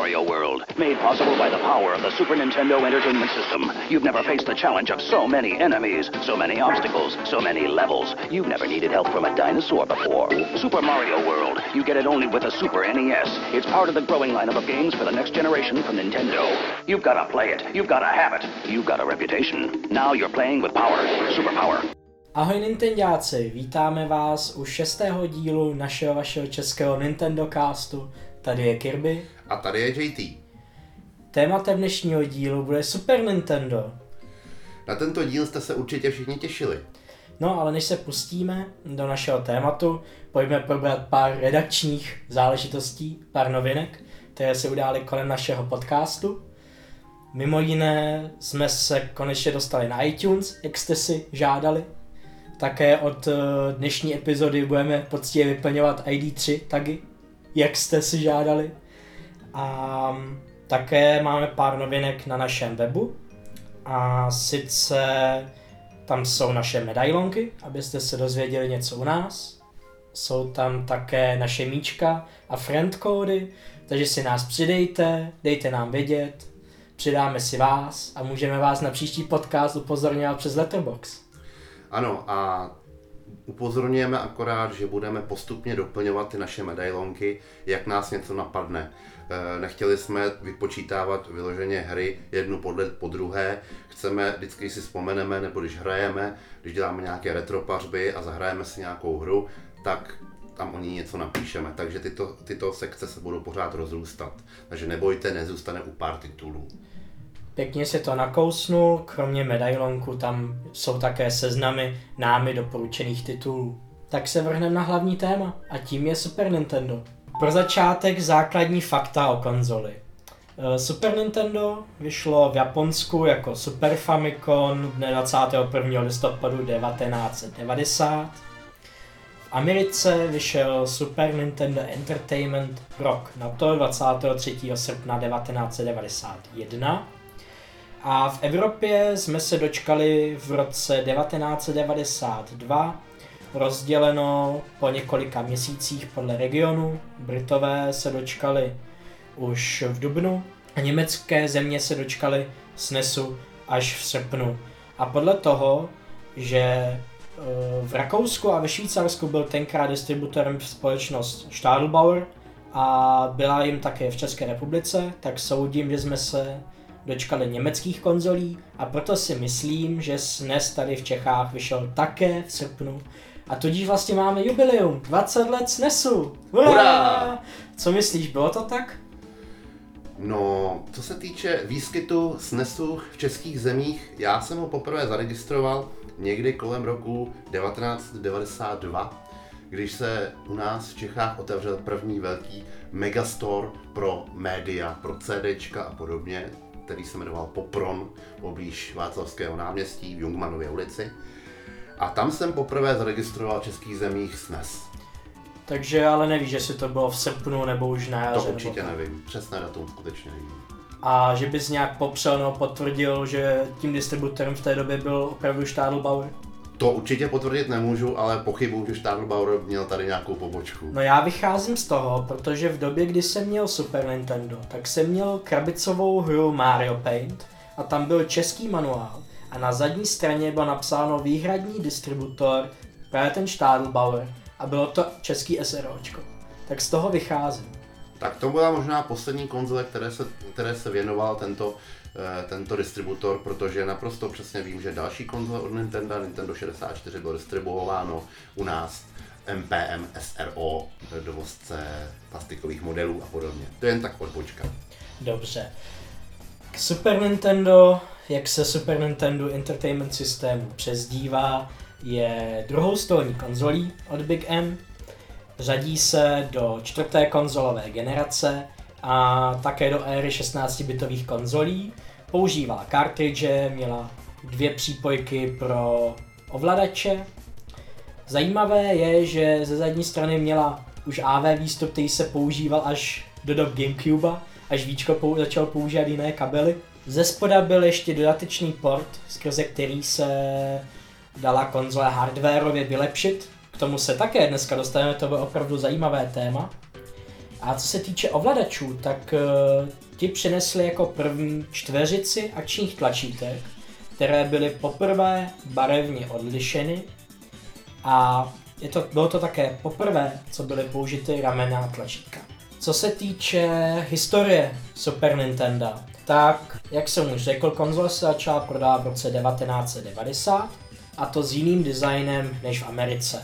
Mario World, made possible by the power of the Super Nintendo Entertainment System. You've never faced the challenge of so many enemies, so many obstacles, so many levels. You've never needed help from a dinosaur before. Super Mario World, you get it only with a Super NES. It's part of the growing lineup of games for the next generation from Nintendo. You've got to play it. You've got to have it. You've got a reputation. Now you're playing with power. Super power. Ahoj Nintendáci, vítáme vás u šestého dílu našeho vašeho českého Nintendo castu. Tady je Kirby. A tady je JT. Tématem dnešního dílu bude Super Nintendo. Na tento díl jste se určitě všichni těšili. No ale než se pustíme do našeho tématu, pojďme probrat pár redakčních záležitostí, pár novinek, které se udály kolem našeho podcastu. Mimo jiné jsme se konečně dostali na iTunes, jak jste si žádali. Také od eh, dnešní epizody budeme poctivě vyplňovat ID3 tagy, jak jste si žádali. A také máme pár novinek na našem webu. A sice tam jsou naše medailonky, abyste se dozvěděli něco u nás. Jsou tam také naše míčka a friend kódy, takže si nás přidejte, dejte nám vědět, přidáme si vás a můžeme vás na příští podcast upozorňovat přes Letterbox. Ano, a upozorňujeme akorát, že budeme postupně doplňovat ty naše medailonky, jak nás něco napadne. Eh, Nechtěli jsme vypočítávat vyloženě hry jednu podle po druhé. Chceme, vždycky si vzpomeneme, nebo když hrajeme, když děláme nějaké retropařby a zahrajeme si nějakou hru, tak tam o ní něco napíšeme. Takže tyto, tyto sekce se budou pořád rozrůstat. Takže nebojte, nezůstane u pár titulů. Pěkně se to nakousnu, kromě medailonku tam jsou také seznamy námi doporučených titulů. Tak se vrhneme na hlavní téma a tím je Super Nintendo. Pro začátek základní fakta o konzoli. Eh, Super Nintendo vyšlo v Japonsku jako Super Famicom dne 21. listopadu 1990. V Americe vyšel Super Nintendo Entertainment rok na to 23. srpna 1991. A v Evropě jsme se dočkali v roce 1992 rozděleno po několika měsících podle regionu. Britové se dočkali už v dubnu a německé země se dočkali SNESu až v srpnu. A podle toho, že eh, v Rakousku a ve Švýcarsku byl tenkrát distributorem společnost Stadelbauer a byla jim také v České republice, tak soudím, že jsme se dočkali německých konzolí a proto si myslím, že SNES tady v Čechách vyšel také v srpnu. A tudíž vlastně máme jubileum, 20 let SNESu. Hurá! Co myslíš, bylo to tak? No, co se týče výskytu SNESu v českých zemích, já jsem ho poprvé zaregistroval někdy kolem roku 1992, když se u nás v Čechách otevřel první velký megastore pro média, pro CDčka a podobně, který se jmenoval Popron, poblíž Václavského náměstí v Jungmanově ulici. A tam jsem poprvé zaregistroval v českých zemích SNES. Takže ale nevíš, že si to bylo v srpnu nebo už na jaře, To nebo určitě tak. nevím, přesné datum skutečně nevím. A že bys nějak popřel nebo potvrdil, že tím distributorem v té době byl opravdu Stadelbauer? To určitě potvrdit nemůžu, ale pochybuju, že Stadelbauer měl tady nějakou pobočku. No já vycházím z toho, protože v době, kdy jsem měl Super Nintendo, tak jsem měl krabicovou hru Mario Paint a tam byl český manuál a na zadní straně bylo napsáno výhradní distributor, právě ten Stadelbauer a bylo to český SROčko. Tak z toho vycházím. Tak to byla možná poslední konzole, které se, které se věnoval tento, tento distributor, protože naprosto přesně vím, že další konzole od Nintendo, Nintendo 64, bylo distribuováno u nás MPM SRO, dovozce plastikových modelů a podobně. To je jen tak odbočka. Dobře. K Super Nintendo, jak se Super Nintendo Entertainment System přezdívá, je druhou stolní konzolí od Big M. Řadí se do čtvrté konzolové generace a také do éry 16-bitových konzolí. Používá kartridže, měla dvě přípojky pro ovladače. Zajímavé je, že ze zadní strany měla už AV výstup, který se používal až do dob Gamecube, až Víčko pou- začal používat jiné kabely. Ze spoda byl ještě dodatečný port, skrze který se dala konzole hardwareově vylepšit. K tomu se také dneska dostaneme, to bylo opravdu zajímavé téma. A co se týče ovladačů, tak uh, ti přinesli jako první čtveřici akčních tlačítek, které byly poprvé barevně odlišeny a je to, bylo to také poprvé, co byly použity ramenná tlačítka. Co se týče historie Super Nintendo, tak, jak jsem už řekl, konzole se začala prodávat v roce 1990 a to s jiným designem než v Americe.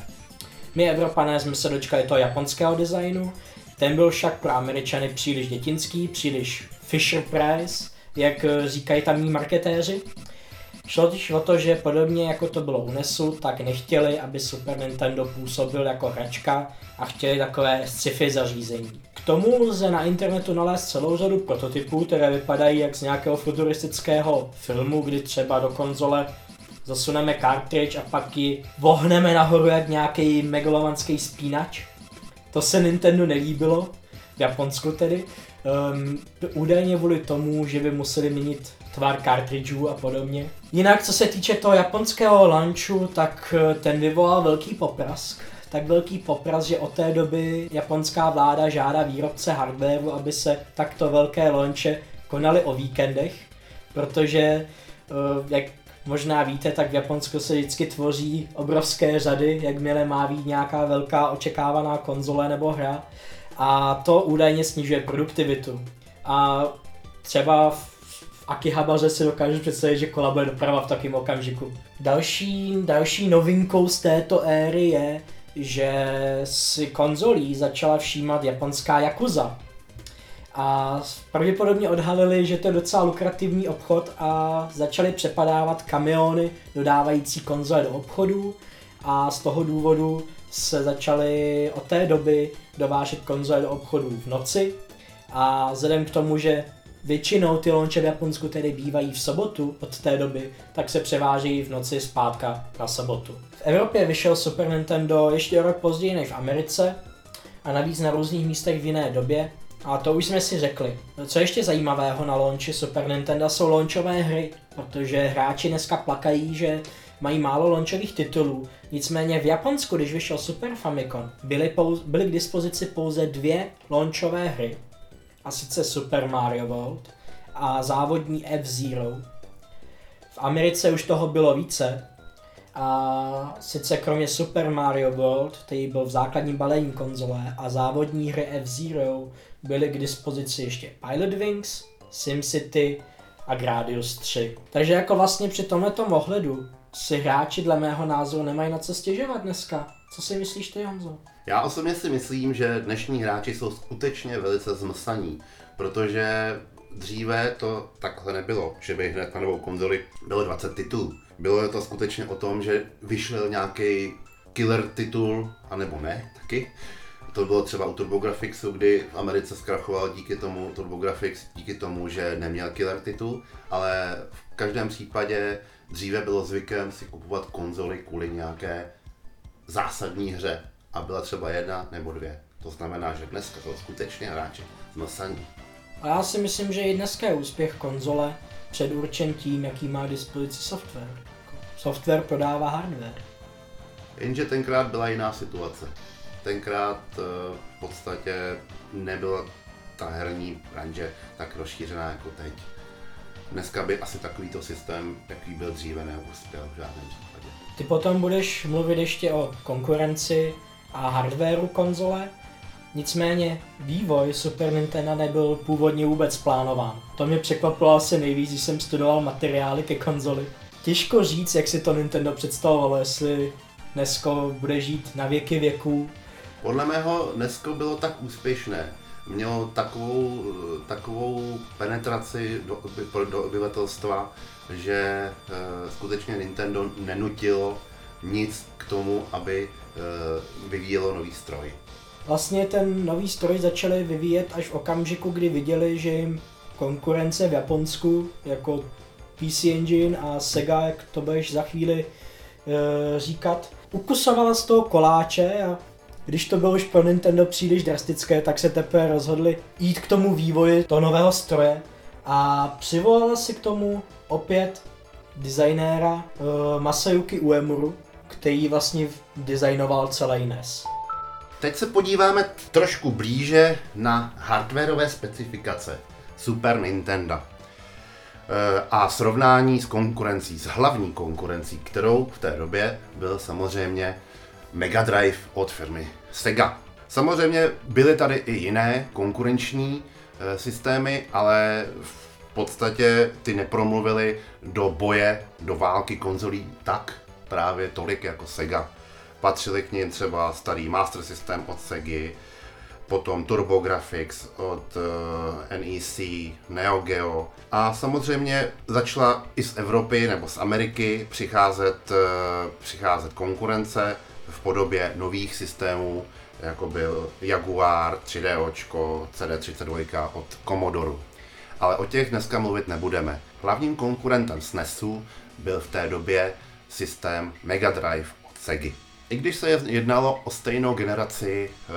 My Evropané jsme se dočkali toho japonského designu, ten byl však pro Američany příliš dětinský, příliš Fisher Price, jak říkají tamní marketéři. Šlo totiž o to, že podobně jako to bylo u NESu, tak nechtěli, aby Super Nintendo působil jako hračka a chtěli takové sci-fi zařízení. K tomu lze na internetu nalézt celou řadu prototypů, které vypadají jak z nějakého futuristického filmu, kdy třeba do konzole zasuneme cartridge a pak ji vohneme nahoru jak nějaký megalomanský spínač. To se Nintendo nelíbilo, v Japonsku tedy. Um, údajně kvůli tomu, že by museli měnit tvar cartridgeů a podobně. Jinak, co se týče toho japonského launchu, tak eh, ten vyvolal velký poprask. Tak velký popras, že od té doby japonská vláda žádá výrobce hardwareu, aby se takto velké launche konaly o víkendech, protože, eh, jak možná víte, tak v Japonsku se vždycky tvoří obrovské řady, jakmile má být nějaká velká očekávaná konzole nebo hra a to údajně snižuje produktivitu. A třeba v Akihabaře si dokážu představit, že kola bude doprava v takém okamžiku. Další, další novinkou z této éry je, že si konzolí začala všímat japonská Yakuza. A pravděpodobně odhalili, že to je docela lukrativní obchod a začali přepadávat kamiony dodávající konzole do obchodů a z toho důvodu se začaly od té doby dovážet konzole do obchodů v noci. A vzhledem k tomu, že většinou ty launche v Japonsku tedy bývají v sobotu od té doby, tak se převážejí v noci zpátka na sobotu. V Evropě vyšel Super Nintendo ještě rok později než v Americe a navíc na různých místech v jiné době, a to už jsme si řekli. Co ještě zajímavého na launchi Super Nintendo jsou launchové hry, protože hráči dneska plakají, že mají málo launchových titulů. Nicméně v Japonsku, když vyšel Super Famicom, byly, pouz, byly k dispozici pouze dvě launchové hry. A sice Super Mario World a závodní F-Zero. V Americe už toho bylo více, a sice kromě Super Mario World, který byl v základním balení konzole, a závodní hry F-Zero byly k dispozici ještě Pilot Wings, SimCity a Gradius 3. Takže jako vlastně při tomto ohledu si hráči dle mého názoru nemají na co stěžovat dneska. Co si myslíš ty, Honzo? Já osobně si myslím, že dnešní hráči jsou skutečně velice zmrsaní, protože dříve to takhle nebylo, že by hned na novou konzoli bylo 20 titulů. Bylo to skutečně o tom, že vyšel nějaký killer titul, anebo ne, taky. To bylo třeba u TurboGrafxu, kdy v Americe zkrachoval díky tomu TurboGrafx, díky tomu, že neměl killer titul, ale v každém případě dříve bylo zvykem si kupovat konzoly kvůli nějaké zásadní hře a byla třeba jedna nebo dvě. To znamená, že dneska jsou skutečně hráči zmasaní. A já si myslím, že i dneska je úspěch konzole předurčen tím, jaký má dispozici software. Software prodává hardware. Jenže tenkrát byla jiná situace. Tenkrát eh, v podstatě nebyla ta herní branže tak rozšířená jako teď. Dneska by asi takovýto systém, jaký byl dříve, neuspěl v žádném případě. Ty potom budeš mluvit ještě o konkurenci a hardwareu konzole. Nicméně vývoj Super Nintendo nebyl původně vůbec plánován. To mě překvapilo asi nejvíc, když jsem studoval materiály ke konzoli. Těžko říct, jak si to Nintendo představovalo, jestli Nesko bude žít na věky věků. Podle mého Nesko bylo tak úspěšné, mělo takovou, takovou penetraci do, do obyvatelstva, že e, skutečně Nintendo nenutilo nic k tomu, aby e, vyvíjelo nový stroj. Vlastně ten nový stroj začali vyvíjet až v okamžiku, kdy viděli, že jim konkurence v Japonsku, jako PC Engine a Sega, jak to budeš za chvíli e, říkat, ukusovala z toho koláče a když to bylo už pro Nintendo příliš drastické, tak se teprve rozhodli jít k tomu vývoji toho nového stroje a přivolala si k tomu opět designéra uh, Masayuki Uemuru, který vlastně designoval celý NES. Teď se podíváme trošku blíže na hardwareové specifikace Super Nintendo eh, a srovnání s konkurencí, s hlavní konkurencí, kterou v té době byl samozřejmě Mega Drive od firmy Sega. Samozřejmě byly tady i jiné konkurenční e, systémy, ale v podstatě ty nepromluvily do boje, do války konzolí tak právě tolik jako Sega. Patřili k ním třeba starý Master System od Sega, potom TurboGrafx od uh, e, NEC, Neo Geo a samozřejmě začala i z Evropy nebo z Ameriky přicházet, uh, přicházet konkurence podobě nových systémů, jako byl Jaguar, 3D očko, CD32 od Commodore. Ale o těch dneska mluvit nebudeme. Hlavním konkurentem SNESu byl v té době systém Mega Drive od Sega. I když se jednalo o stejnou generaci e,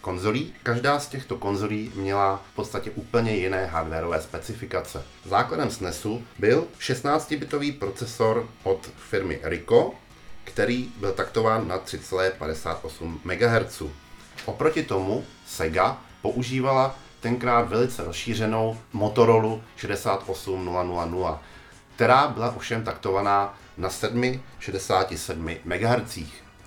konzolí, každá z těchto konzolí měla v podstatě úplně jiné hardwareové specifikace. Základem SNESu byl 16-bitový procesor od firmy Rico, který byl taktován na 3,58 MHz. Oproti tomu Sega používala tenkrát velice rozšířenou Motorola 68000, která byla ovšem taktovaná na 7,67 MHz,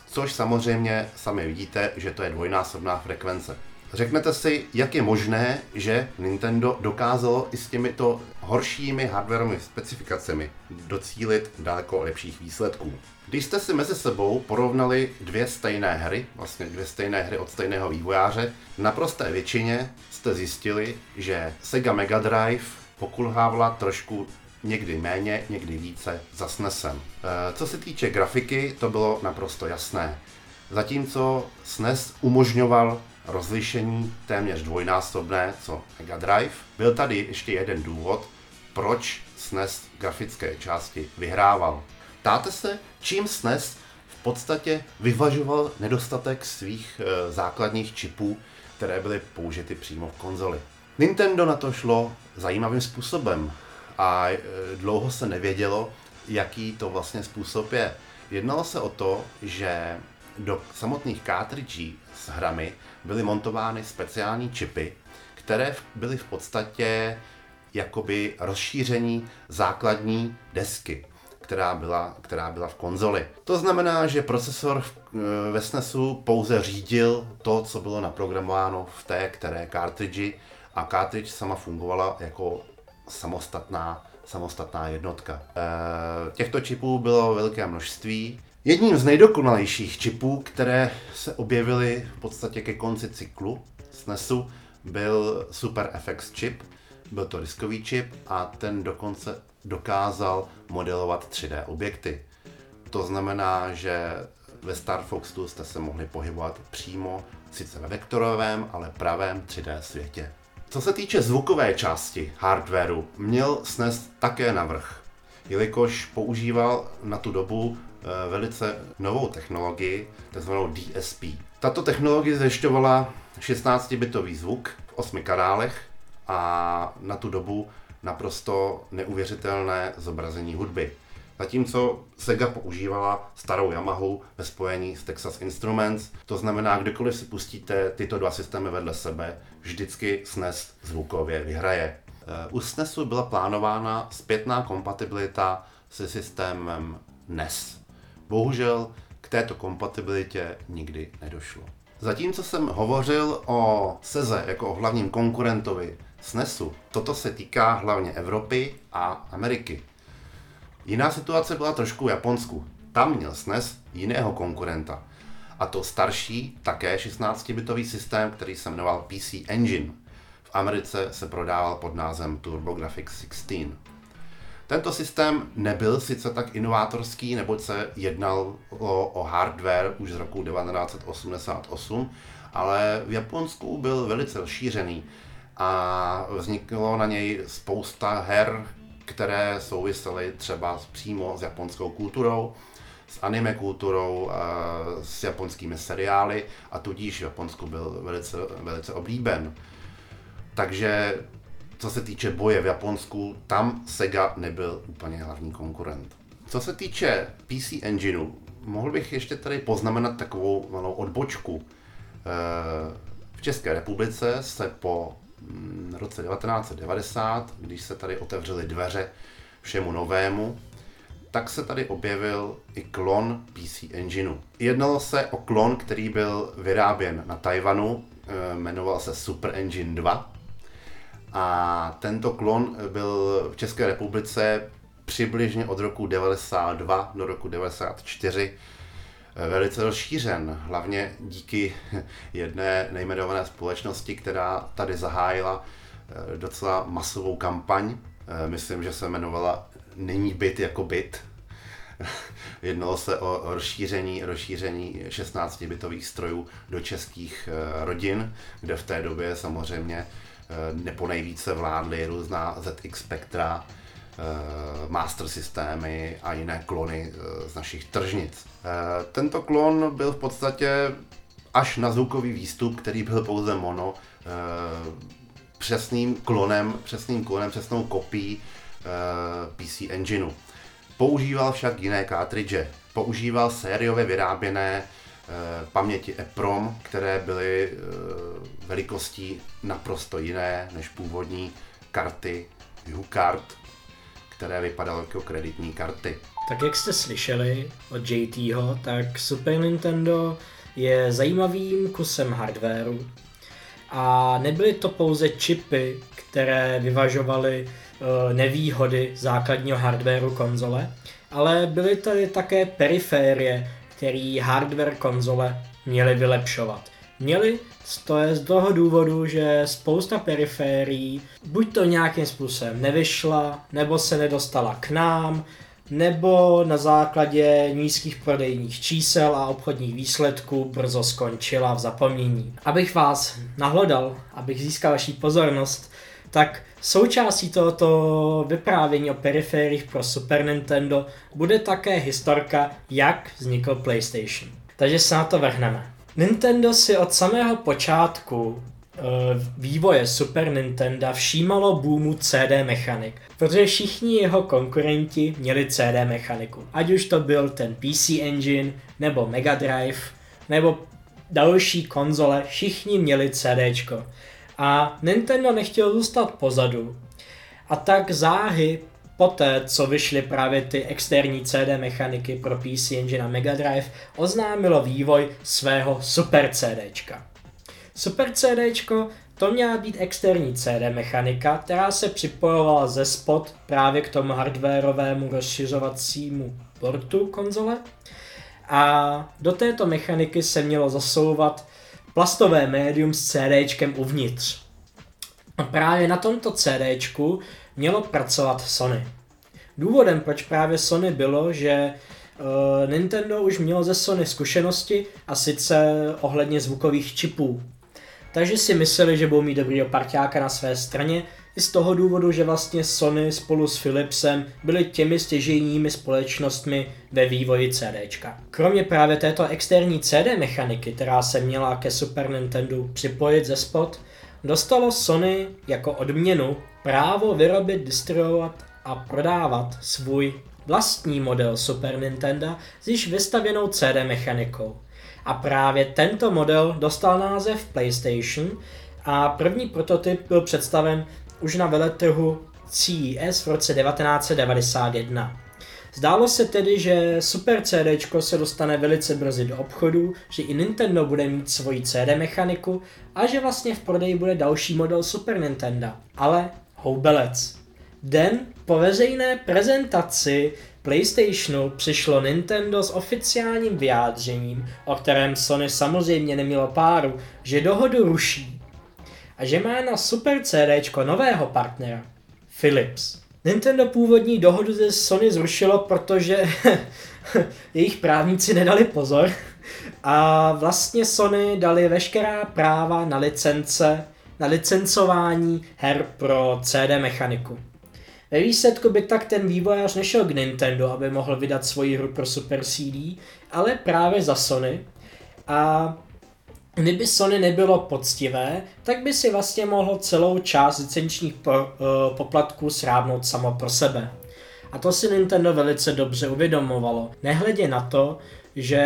což samozřejmě sami vidíte, že to je dvojnásobná frekvence. Řeknete si, jak je možné, že Nintendo dokázalo i s těmito horšími hardwareovými specifikacemi docílit daleko lepších výsledků. Když jste si mezi sebou porovnali dvě stejné hry, vlastně dvě stejné hry od stejného vývojáře, na prosté většině jste zjistili, že Sega Mega Drive pokulhávala trošku někdy méně, někdy více za SNESem. E, co se týče grafiky, to bylo naprosto jasné. Zatímco SNES umožňoval rozlišení téměř dvojnásobné, co Mega Drive, byl tady ještě jeden důvod, proč SNES grafické části vyhrával. Ptáte se, čím SNES v podstatě vyvažoval nedostatek svých e, základních čipů, které byly použity přímo v konzoli. Nintendo na to šlo zajímavým způsobem a e, dlouho se nevědělo, jaký to vlastně způsob je. Jednalo se o to, že do samotných cartridží hrami byly montovány speciální čipy, které byly v podstatě jakoby rozšíření základní desky která byla, která byla v konzoli. To znamená, že procesor e, ve SNESu pouze řídil to, co bylo naprogramováno v té které cartridge a cartridge sama fungovala jako samostatná, samostatná jednotka. E, těchto čipů bylo velké množství. Jedním z nejdokonalejších čipů, které se objevily v podstatě ke konci cyklu SNESu, byl Super FX čip. Byl to diskový čip a ten dokonce dokázal modelovat 3D objekty. To znamená, že ve Star Foxu jste se mohli pohybovat přímo, sice ve vektorovém, ale pravém 3D světě. Co se týče zvukové části hardwareu, měl SNES také navrh, jelikož používal na tu dobu velice novou technologii, takzvanou DSP. Tato technologie zajišťovala 16-bitový zvuk v 8 kanálech a na tu dobu naprosto neuvěřitelné zobrazení hudby. Zatímco Sega používala starou Yamahu ve spojení s Texas Instruments, to znamená, kdykoliv si pustíte tyto dva systémy vedle sebe, vždycky SNES zvukově vyhraje. Eh, u SNESu byla plánována zpětná kompatibilita se systémem NES. Bohužel k této kompatibilitě nikdy nedošlo. Zatímco jsem hovořil o Seze jako o hlavním konkurentovi SNESu, toto se týká hlavně Evropy a Ameriky. Jiná situace byla trošku v Japonsku. Tam měl SNES jiného konkurenta. A to starší, také 16-bitový systém, který se jmenoval PC Engine. V Americe se prodával pod názvem TurboGrafx 16. Tento systém nebyl sice tak inovátorský, neboť se jednalo o hardware už z roku 1988, ale v Japonsku byl velice rozšířený a vzniklo na něj spousta her, které souvisely třeba přímo s japonskou kulturou, s anime kulturou, s japonskými seriály a tudíž v Japonsku byl velice, velice oblíben. Takže co se týče boje v Japonsku, tam Sega nebyl úplně hlavní konkurent. Co se týče PC Engineu, mohl bych ještě tady poznamenat takovou malou odbočku. Eh, v České republice se po mm, roce 1990, když se tady otevřely dveře všemu novému, tak se tady objevil i klon PC Engineu. Jednalo se o klon, který byl vyráběn na Tajvanu, eh, jmenoval se Super Engine 2 a tento klon byl v České republice přibližně od roku 92 do roku 94 eh, velice rozšířen, hlavně díky jedné nejmenované společnosti, která tady zahájila eh, docela masovou kampaň. Eh, myslím, že se jmenovala Není byt jako byt. Jednalo se o rozšíření, rozšíření 16-bitových strojů do českých rodin, kde v té době samozřejmě Eh, nepo nejvíce vládly různá ZX Spectra, eh, master systémy a jiné klony eh, z našich tržnic. Tento klon byl v podstatě až na zvukový výstup, který byl pouze mono, přesným klonem, přesným klonem, přesnou kopií PC Engineu. Používal však jiné cartridge. Používal sériově vyráběné paměti EPROM, které byly eh, velikostí naprosto jiné než původní karty HuCard, které vypadaly jako kreditní karty. Tak jak jste slyšeli od JTho, tak Super Nintendo je zajímavým kusem hardwareu a nebyly to pouze čipy, které vyvažovaly eh, nevýhody základního hardwareu konzole, ale byly tady také periférie, který hardware konzole měly vylepšovat. Měli to je z toho důvodu, že spousta periférií buď to nějakým způsobem nevyšla, nebo se nedostala k nám, nebo na základě nízkých prodejních čísel a obchodních výsledků brzo skončila v zapomnění. Abych vás nahlodal, abych získal vaši pozornost, tak součástí tohoto vyprávění o perifériích pro Super Nintendo bude také historka, jak vznikl PlayStation. Takže se na to vrhneme. Nintendo si od samého počátku e, vývoje Super Nintendo všímalo boomu CD mechanik, protože všichni jeho konkurenti měli CD mechaniku. Ať už to byl ten PC Engine, nebo Mega Drive, nebo další konzole, všichni měli CDčko. A Nintendo nechtěl zůstat pozadu. A tak záhy poté, co vyšly právě ty externí CD mechaniky pro PC Engine a Mega Drive, oznámilo vývoj svého Super CDčka. Super CDčko to měla být externí CD mechanika, která se připojovala ze spod právě k tomu hardwareovému rozšiřovacímu portu konzole. A do této mechaniky se mělo zasouvat plastové médium s CDčkem uvnitř. A právě na tomto CDčku mělo pracovat Sony. Důvodem, proč právě Sony bylo, že uh, Nintendo už mělo ze Sony zkušenosti a sice ohledně zvukových čipů. Takže si mysleli, že budou mít dobrý parťáka na své straně, z toho důvodu, že vlastně Sony spolu s Philipsem byly těmi stěžejními společnostmi ve vývoji CDčka. Kromě právě této externí CD mechaniky, která se měla ke Super Nintendo připojit ze spod, dostalo Sony jako odměnu právo vyrobit, distribuovat a prodávat svůj vlastní model Super Nintendo s již vystavěnou CD mechanikou. A právě tento model dostal název PlayStation a první prototyp byl představen už na veletrhu CES v roce 1991. Zdálo se tedy, že Super CD se dostane velice brzy do obchodu, že i Nintendo bude mít svoji CD mechaniku a že vlastně v prodeji bude další model Super Nintendo. Ale houbelec. Den po veřejné prezentaci PlayStationu přišlo Nintendo s oficiálním vyjádřením, o kterém Sony samozřejmě nemělo páru, že dohodu ruší a že má na Super CD nového partnera, Philips. Nintendo původní dohodu ze Sony zrušilo, protože jejich právníci nedali pozor a vlastně Sony dali veškerá práva na licence, na licencování her pro CD mechaniku. Ve výsledku by tak ten vývojář nešel k Nintendo, aby mohl vydat svoji hru pro Super CD, ale právě za Sony. A kdyby Sony nebylo poctivé, tak by si vlastně mohl celou část licenčních po, uh, poplatků srábnout samo pro sebe. A to si Nintendo velice dobře uvědomovalo. Nehledě na to, že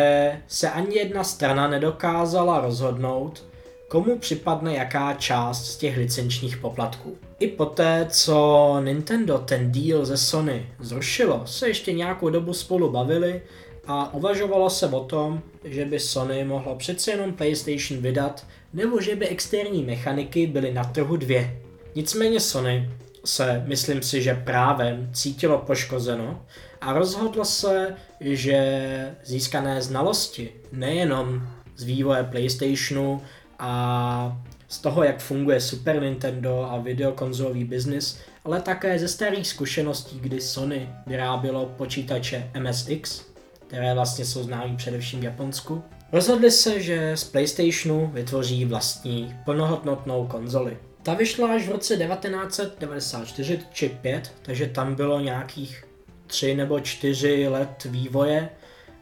se ani jedna strana nedokázala rozhodnout, komu připadne jaká část z těch licenčních poplatků. I poté, co Nintendo ten deal ze Sony zrušilo, se ještě nějakou dobu spolu bavili a uvažovalo se o tom, že by Sony mohlo přece jenom PlayStation vydat, nebo že by externí mechaniky byly na trhu dvě. Nicméně Sony se, myslím si, že právem cítilo poškozeno a rozhodlo se, že získané znalosti nejenom z vývoje PlayStationu a z toho, jak funguje Super Nintendo a videokonzolový biznis, ale také ze starých zkušeností, kdy Sony vyrábělo počítače MSX, které vlastně jsou známý především v Japonsku. Rozhodli se, že z PlayStationu vytvoří vlastní plnohodnotnou konzoli. Ta vyšla až v roce 1994 či 5, takže tam bylo nějakých 3 nebo 4 let vývoje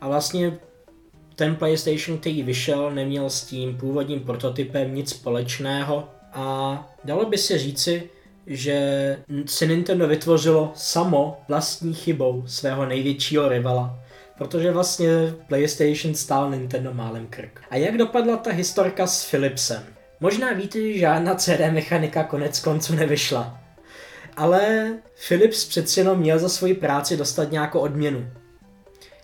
a vlastně ten PlayStation, který vyšel, neměl s tím původním prototypem nic společného a dalo by se říci, že si Nintendo vytvořilo samo vlastní chybou svého největšího rivala. Protože vlastně PlayStation stál Nintendo málem krk. A jak dopadla ta historka s Philipsem? Možná víte, že žádná CD mechanika konec konců nevyšla. Ale Philips přeci jenom měl za svoji práci dostat nějakou odměnu.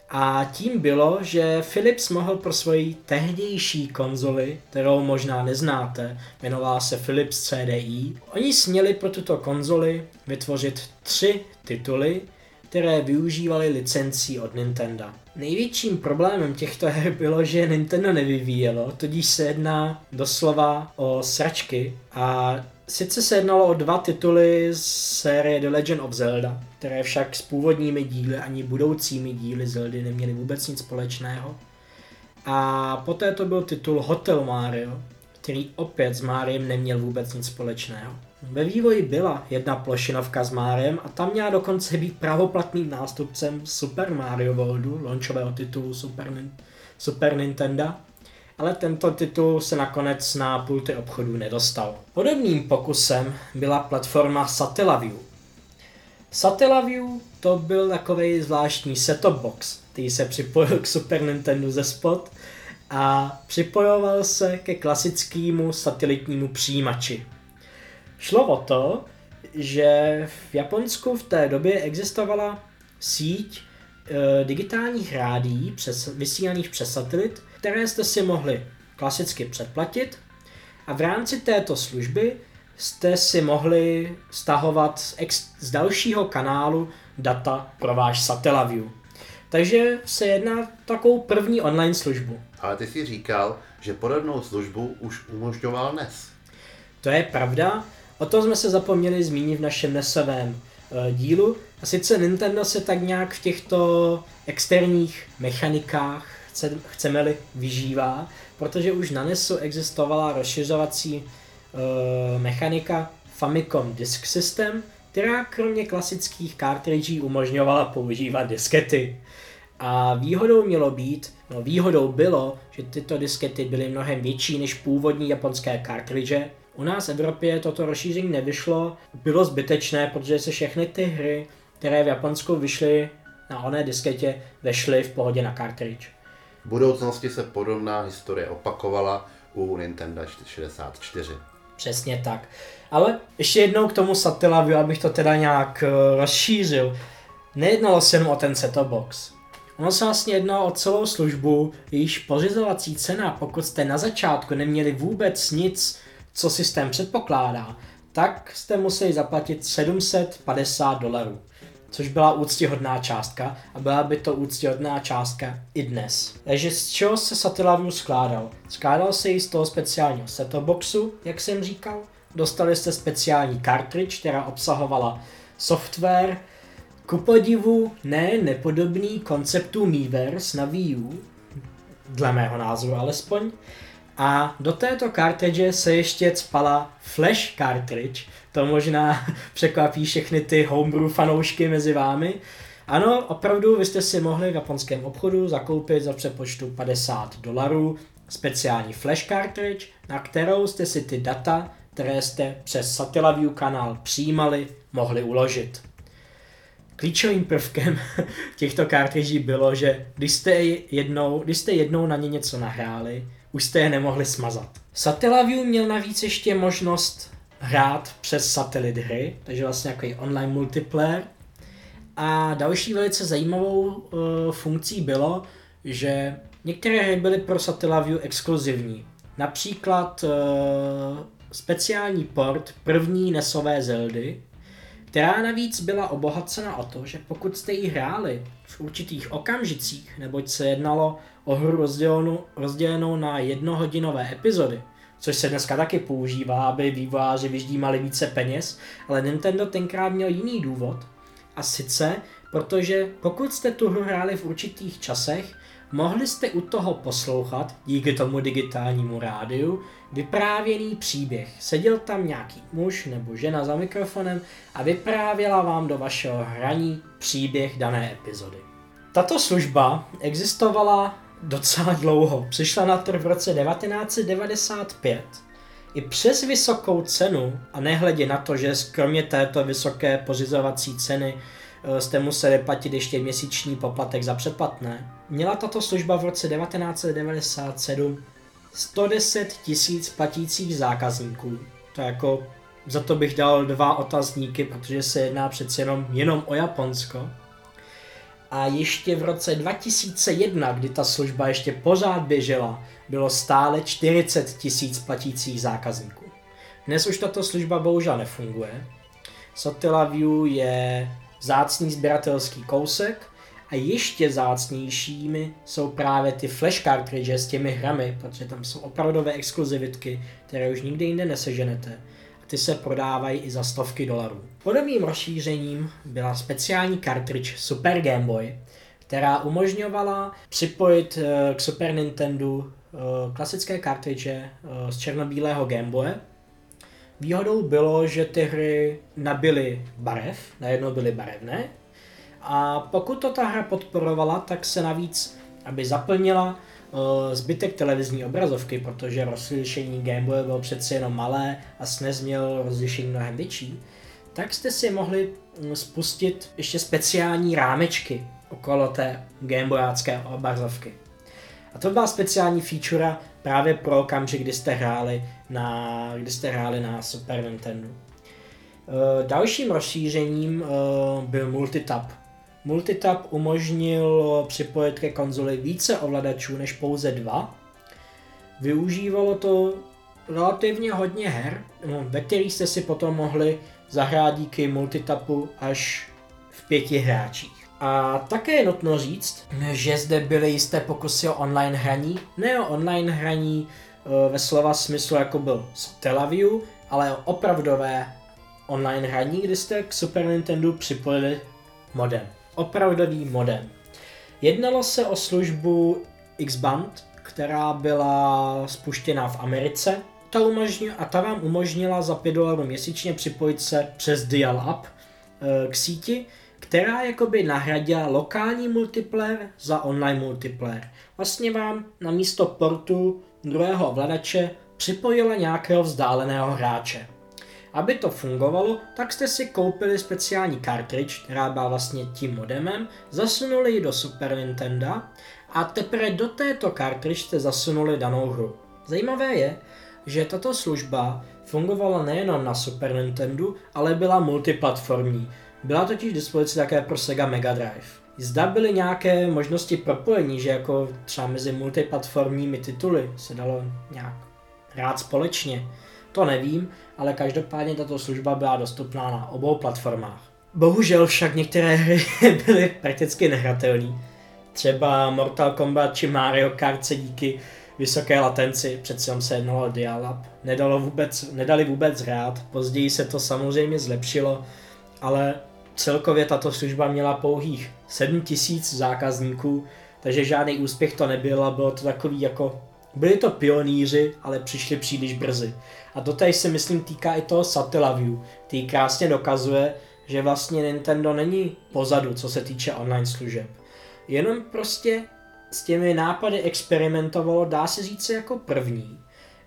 A tím bylo, že Philips mohl pro svoji tehdejší konzoli, kterou možná neznáte, jmenovala se Philips CDI, oni směli pro tuto konzoli vytvořit tři tituly, které využívaly licencí od Nintendo. Největším problémem těchto her bylo, že Nintendo nevyvíjelo, tudíž se jedná doslova o sračky a Sice se jednalo o dva tituly z série The Legend of Zelda, které však s původními díly ani budoucími díly Zeldy neměly vůbec nic společného. A poté to byl titul Hotel Mario, který opět s Mariem neměl vůbec nic společného. Ve vývoji byla jedna plošinovka s Mariem a tam měla dokonce být pravoplatným nástupcem Super Mario Worldu, launchového titulu Super, Super Nintendo, ale tento titul se nakonec na pulty obchodů nedostal. Podobným pokusem byla platforma Satellaview. Satellaview to byl takový zvláštní set-top box, který se připojil k Super Nintendo ze spod a připojoval se ke klasickému satelitnímu přijímači. Šlo o to, že v Japonsku v té době existovala síť e, digitálních rádií přes, vysílaných přes satelit, které jste si mohli klasicky předplatit a v rámci této služby jste si mohli stahovat z, ex, z dalšího kanálu data pro váš Satellaview. Takže se jedná takovou první online službu. Ale ty si říkal, že podobnou službu už umožňoval NES. To je pravda, o tom jsme se zapomněli zmínit v našem NESovém e, dílu. A sice Nintendo se tak nějak v těchto externích mechanikách chce, chceme-li, vyžívá, protože už na NESu existovala rozšiřovací uh, mechanika Famicom Disk System, která kromě klasických cartridgeů umožňovala používat diskety. A výhodou mělo být, no výhodou bylo, že tyto diskety byly mnohem větší než původní japonské cartridge. U nás v Evropě toto rozšíření nevyšlo, bylo zbytečné, protože se všechny ty hry, které v Japonsku vyšly na oné disketě, vešly v pohodě na cartridge. V budoucnosti se podobná historie opakovala u Nintendo 64. Přesně tak. Ale ještě jednou k tomu Satellaview, abych to teda nějak uh, rozšířil. Nejednalo se jenom o ten set-top box. Ono se vlastně jednalo o celou službu, jejíž pořizovací cena, pokud jste na začátku neměli vůbec nic, co systém předpokládá, tak jste museli zaplatit 750 dolarů, což byla úctihodná částka a byla by to úctihodná částka i dnes. Takže z čeho se Satellaview skládal? Skládal se i z toho speciálního set boxu, jak jsem říkal. Dostali jste speciální cartridge, která obsahovala software, ku podivu ne nepodobný konceptu Miiverse na Wii U, dle mého názoru alespoň, a do této cartridge se ještě spala flash cartridge. To možná překvapí všechny ty homebrew fanoušky mezi vámi. Ano, opravdu, vy jste si mohli v japonském obchodu zakoupit za přepočtu 50 dolarů speciální flash cartridge, na kterou jste si ty data, které jste přes Satellaview kanál přijímali, mohli uložit. Klíčovým prvkem těchto cartridgeů bylo, že když jste, jednou, když jste jednou na ně něco nahráli, už jste je nemohli smazat. Satellaview měl navíc ještě možnost hrát přes satelit hry, takže vlastně jako online multiplayer. A další velice zajímavou uh, funkcí bylo, že některé hry byly pro Satellaview exkluzivní. Například uh, speciální port první nesové Zeldy, která navíc byla obohacena o to, že pokud jste ji hráli v určitých okamžicích, neboť se jednalo o hru rozdělenou, rozdělenou na jednohodinové epizody, což se dneska taky používá, aby vývojáři vyždímali více peněz, ale Nintendo tenkrát měl jiný důvod. A sice, protože pokud jste tu hru hráli v určitých časech, mohli jste u toho poslouchat, díky tomu digitálnímu rádiu, vyprávěný příběh. Seděl tam nějaký muž nebo žena za mikrofonem a vyprávěla vám do vašeho hraní příběh dané epizody. Tato služba existovala docela dlouho. Přišla na trh v roce 1995. I přes vysokou cenu, a nehledě na to, že kromě této vysoké pořizovací ceny jste museli platit ještě měsíční poplatek za předplatné, měla tato služba v roce 1997 110 tisíc platících zákazníků. To jako, za to bych dal dva otazníky, protože se jedná přece jenom, jenom o Japonsko. A ještě v roce 2001, kdy ta služba ještě pořád běžela, bylo stále 40 tisíc platících zákazníků. Dnes už tato služba bohužel nefunguje. Satellaview je zácný sběratelský kousek, a ještě zácnějšími jsou právě ty flash cartridge s těmi hrami, protože tam jsou opravdové exkluzivitky, které už nikdy jinde neseženete. Ty se prodávají i za stovky dolarů. Podobným rozšířením byla speciální cartridge Super Game Boy, která umožňovala připojit eh, k Super Nintendo eh, klasické cartridge eh, z černobílého Game Boye. Výhodou bylo, že ty hry nabily barev, najednou byly barevné, a pokud to ta hra podporovala, tak se navíc, aby zaplnila uh, zbytek televizní obrazovky, protože rozlišení Game Boy bylo přece jenom malé a SNES měl rozlišení mnohem větší, tak jste si mohli mm, spustit ještě speciální rámečky okolo té Gameboyácké obrazovky. A to byla speciální feature právě pro okamžik, kdy jste hráli na, kdy jste hráli na Super Nintendo. Uh, dalším rozšířením uh, byl multitap. Multitap umožnil připojit ke konzoli více ovladačů než pouze dva. Využívalo to relativně hodně her, no, ve kterých jste si potom mohli zahrát díky multitapu až v pěti hráčích. A také je nutno říct, že zde byly jisté pokusy o online hraní, ne o online hraní e, ve slova smyslu jako byl Satellaview, ale o opravdové online hraní, kdy jste k Super Nintendo připojili modem. Opravdový modem. Jednalo se o službu X-Band, která byla spuštěna v Americe. Ta umožňuje, a ta vám umožnila za 5 dolarů měsíčně připojit se přes dial-up e, k síti, která jakoby nahradila lokální multiplayer za online multiplayer. Vlastně vám na místo portu druhého ovladače připojila nějakého vzdáleného hráče. Aby to fungovalo, tak jste si koupili speciální cartridge, která byla vlastně tím modemem, zasunuli ji do Super Nintendo a teprve do této cartridge jste zasunuli danou hru. Zajímavé je, že tato služba fungovala nejenom na Super Nintendo, ale byla multiplatformní. Byla totiž dispozici také pro Sega Mega Drive. Zda byly nějaké možnosti propojení, že jako třeba mezi multiplatformními tituly se dalo nějak hrát společně, to nevím, ale každopádně tato služba byla dostupná na obou platformách. Bohužel však některé hry byly prakticky nehratelné. Třeba Mortal Kombat či Mario Kart se díky vysoké latenci, přece se jednalo o dial-up, nedalo vůbec, nedali vůbec hrát, později se to samozřejmě zlepšilo, ale celkově tato služba měla pouhých 7000 zákazníků, takže žádný úspěch to nebyl a bylo to takový jako, byli to pionýři, ale přišli příliš brzy. A to tady se myslím týká i toho Satellaview, který krásně dokazuje, že vlastně Nintendo není pozadu, co se týče online služeb. Jenom prostě s těmi nápady experimentovalo, dá se říct jako první.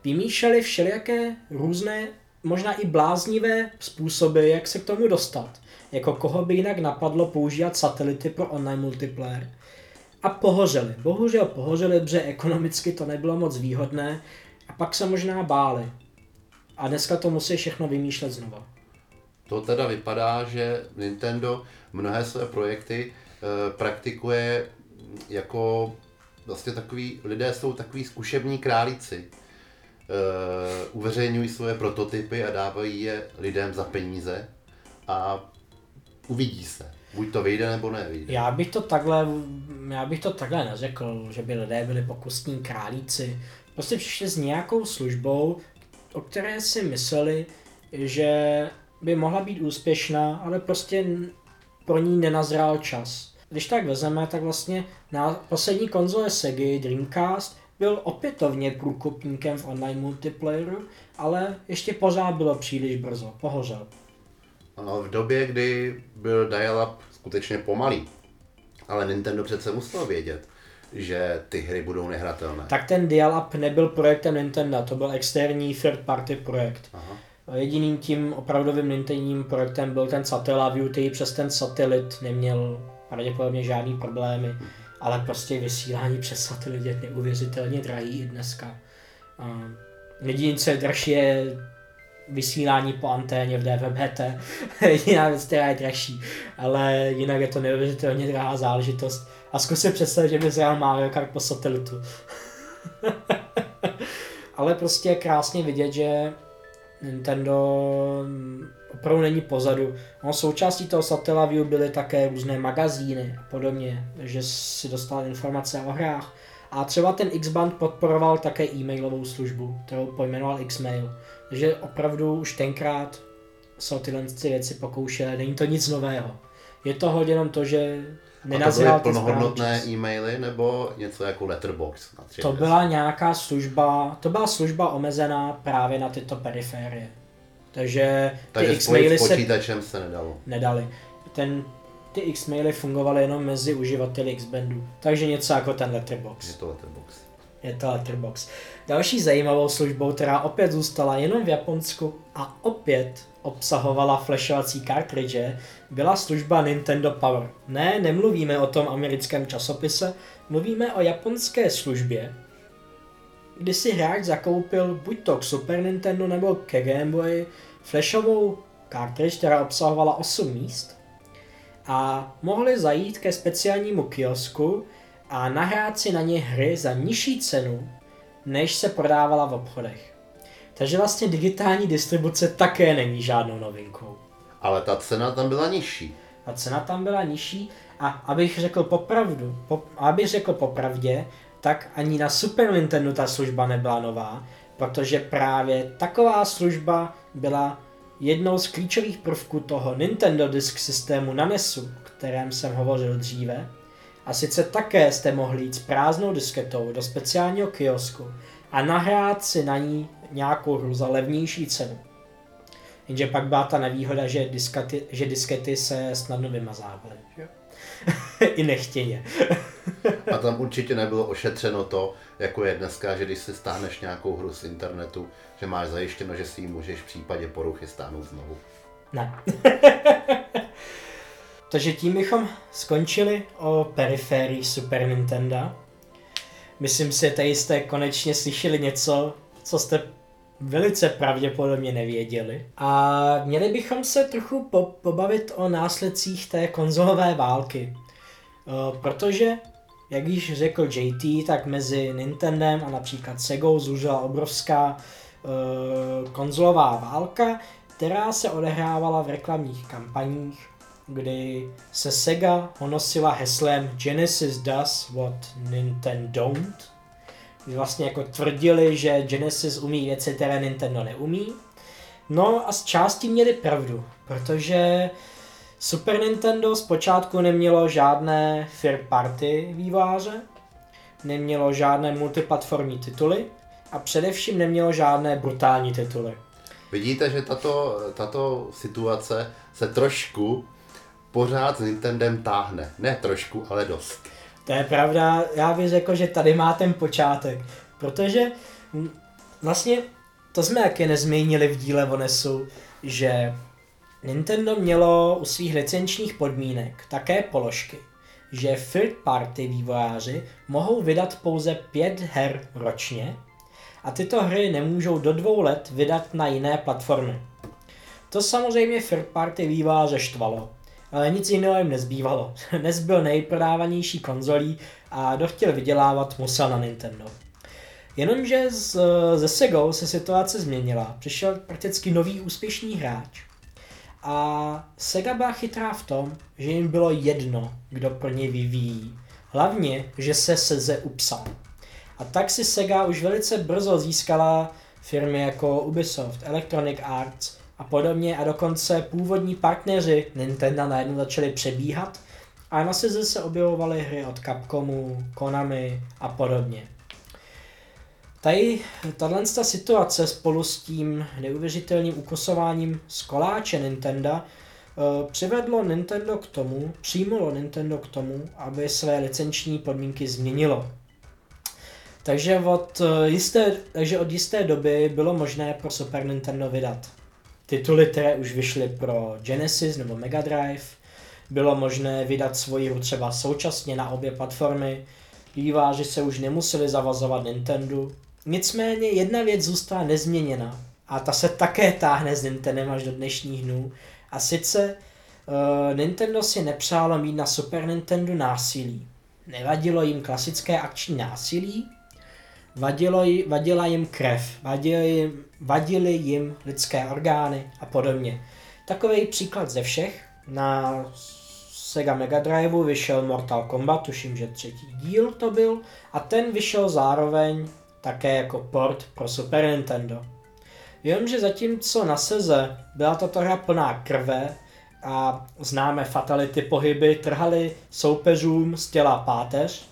Vymýšleli všelijaké různé, možná i bláznivé způsoby, jak se k tomu dostat. Jako koho by jinak napadlo používat satelity pro online multiplayer. A pohořeli. Bohužel pohořeli, protože ekonomicky to nebylo moc výhodné a pak se možná báli. A dneska to musí všechno vymýšlet znova. To teda vypadá, že Nintendo mnohé své projekty e, praktikuje jako vlastně takový, lidé jsou takový zkušební králíci. E, uveřejňují svoje prototypy a dávají je lidem za peníze a uvidí se. Buď to vyjde nebo nevyjde. Já bych to takhle, já bych to takhle neřekl, že by lidé byli pokusní králíci. Prostě přišli s nějakou službou, o které si mysleli, že by mohla být úspěšná, ale prostě pro ní nenazrál čas. Když tak vezmeme, tak vlastně na poslední konzole Sega Dreamcast byl opětovně průkopníkem v online multiplayeru, ale ještě pořád bylo příliš brzo, pohořel. Ano, v době, kdy byl dial-up skutečně pomalý, ale Nintendo přece musel vědět, že ty hry budou nehratelné. Tak ten dial-up nebyl projektem Nintendo, to byl externí third party projekt. Aha. Jediným tím opravdovým Nintendovým projektem byl ten Satellaview, který přes ten satelit neměl pravděpodobně žádný problémy, ale prostě vysílání přes satelit je neuvěřitelně drahý i dneska. Jediný, co je dražší, je vysílání po anténě v DVB-T, jediná věc, která je dražší, ale jinak je to neuvěřitelně drahá záležitost. A zkus si představit, že bys hrál Mario Kart po satelitu. ale prostě je krásně vidět, že Nintendo opravdu není pozadu. No, součástí toho Satellaview byly také různé magazíny a podobně, že si dostal informace o hrách. A třeba ten X-Band podporoval také e-mailovou službu, kterou pojmenoval X-Mail. Takže opravdu už tenkrát se o tyhle věci pokoušeli, není to nic nového. Je to jenom to, že nenazval ty plnohodnotné e-maily nebo něco jako Letterbox? Na to byla nějaká služba, to byla služba omezená právě na tyto periférie. Takže ty Takže X-maily s počítačem se, se nedalo. Nedali. Ten, ty X-maily fungovaly jenom mezi uživateli X-bandu. Takže něco jako ten Letterbox. Je to Letterbox. Je to Letterbox. Další zajímavou službou, která opět zůstala jenom v Japonsku a opět obsahovala flashovací cartridge, byla služba Nintendo Power. Ne, nemluvíme o tom americkém časopise, mluvíme o japonské službě, kdy si hráč zakoupil buď to k Super Nintendo nebo ke Game Boy flashovou cartridge, která obsahovala 8 míst a mohli zajít ke speciálnímu kiosku a nahrát si na ně hry za nižší cenu, než se prodávala v obchodech. Takže vlastně digitální distribuce také není žádnou novinkou. Ale ta cena tam byla nižší. Ta cena tam byla nižší a abych řekl popravdu, po, abych řekl popravdě, tak ani na Super Nintendo ta služba nebyla nová, protože právě taková služba byla jednou z klíčových prvků toho Nintendo Disk systému na NESu, o kterém jsem hovořil dříve. A sice také jste mohli jít s prázdnou disketou do speciálního kiosku a nahrát si na ní nějakou hru za levnější cenu. Jenže pak byla ta nevýhoda, že, diskety, že diskety se snadno vymazávaly. I nechtěně. A tam určitě nebylo ošetřeno to, jako je dneska, že když si stáhneš nějakou hru z internetu, že máš zajištěno, že si ji můžeš v případě poruchy stáhnout znovu. Ne. Takže tím bychom skončili o periférii Super Nintendo. Myslím si, že jste konečně slyšeli něco, co jste velice pravděpodobně nevěděli. A měli bychom se trochu po- pobavit o následcích té konzolové války. Protože, jak již řekl JT, tak mezi Nintendem a například Segou zužila obrovská uh, konzolová válka, která se odehrávala v reklamních kampaních, kdy se Sega honosila heslem Genesis does what Nintendo don't. Kdy vlastně jako tvrdili, že Genesis umí věci, které Nintendo neumí. No a z části měli pravdu, protože Super Nintendo zpočátku nemělo žádné third party výváře, nemělo žádné multiplatformní tituly a především nemělo žádné brutální tituly. Vidíte, že tato, tato situace se trošku pořád s Nintendem táhne. Ne trošku, ale dost. To je pravda, já bych řekl, že tady má ten počátek, protože vlastně to jsme jaké nezmínili v díle Onesu, že Nintendo mělo u svých licenčních podmínek také položky, že third party vývojáři mohou vydat pouze pět her ročně a tyto hry nemůžou do dvou let vydat na jiné platformy. To samozřejmě third party vývojáře štvalo, ale nic jiného jim nezbývalo. Dnes byl nejprodávanější konzolí a kdo chtěl vydělávat, musel na Nintendo. Jenomže z, ze Segou se situace změnila. Přišel prakticky nový úspěšný hráč. A Sega byla chytrá v tom, že jim bylo jedno, kdo pro ně vyvíjí. Hlavně, že se Seze upsal. A tak si Sega už velice brzo získala firmy jako Ubisoft, Electronic Arts a podobně a dokonce původní partneři Nintendo najednou začali přebíhat a na Seze se objevovaly hry od Capcomu, Konami a podobně. Tady tahle situace spolu s tím neuvěřitelným ukosováním z koláče Nintendo uh, přivedlo Nintendo k tomu, přijmulo Nintendo k tomu, aby své licenční podmínky změnilo. Takže od, jisté, takže od jisté doby bylo možné pro Super Nintendo vydat tituly, které už vyšly pro Genesis nebo Mega Drive. Bylo možné vydat svoji hru třeba současně na obě platformy. Výváři se už nemuseli zavazovat Nintendo, Nicméně jedna věc zůstala nezměněna a ta se také táhne s Nintendem až do dnešních dnů. A sice uh, Nintendo si nepřálo mít na Super Nintendo násilí. Nevadilo jim klasické akční násilí, vadilo, vadila jim krev, vadili jim, vadili jim lidské orgány a podobně. Takový příklad ze všech. Na Sega Mega Drive vyšel Mortal Kombat, tuším, že třetí díl to byl, a ten vyšel zároveň také jako port pro Super Nintendo. Jenomže zatímco na Seze byla tato hra plná krve a známe fatality pohyby trhaly soupeřům z těla páteř,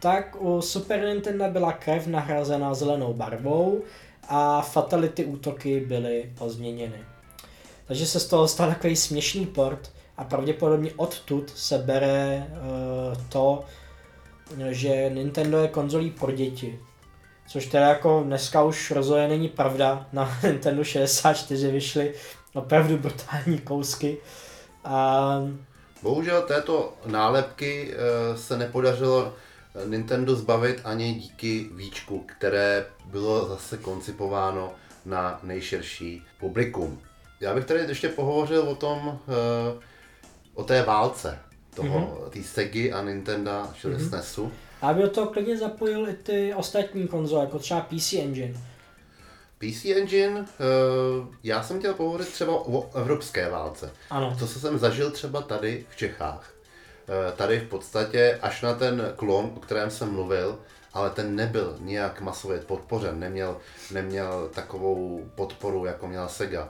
tak u Super Nintendo byla krev nahrazena zelenou barvou a fatality útoky byly pozměněny. Takže se z toho stal takový směšný port a pravděpodobně odtud se bere uh, to, že Nintendo je konzolí pro děti. Což teda jako dneska už rozhodně není pravda. Na Nintendo 64 vyšly opravdu brutální kousky. A... Bohužel této nálepky eh, se nepodařilo Nintendo zbavit ani díky víčku, které bylo zase koncipováno na nejširší publikum. Já bych tady ještě pohovořil o tom, eh, o té válce toho, mm-hmm. té Segy a Nintendo, čili mm-hmm. SNESu. A by do toho klidně zapojil i ty ostatní konzole, jako třeba PC Engine. PC Engine, uh, já jsem chtěl pohovořit třeba o evropské válce. Ano. To, co jsem zažil třeba tady v Čechách. Uh, tady v podstatě až na ten klon, o kterém jsem mluvil, ale ten nebyl nijak masově podpořen, neměl, neměl takovou podporu, jako měla Sega.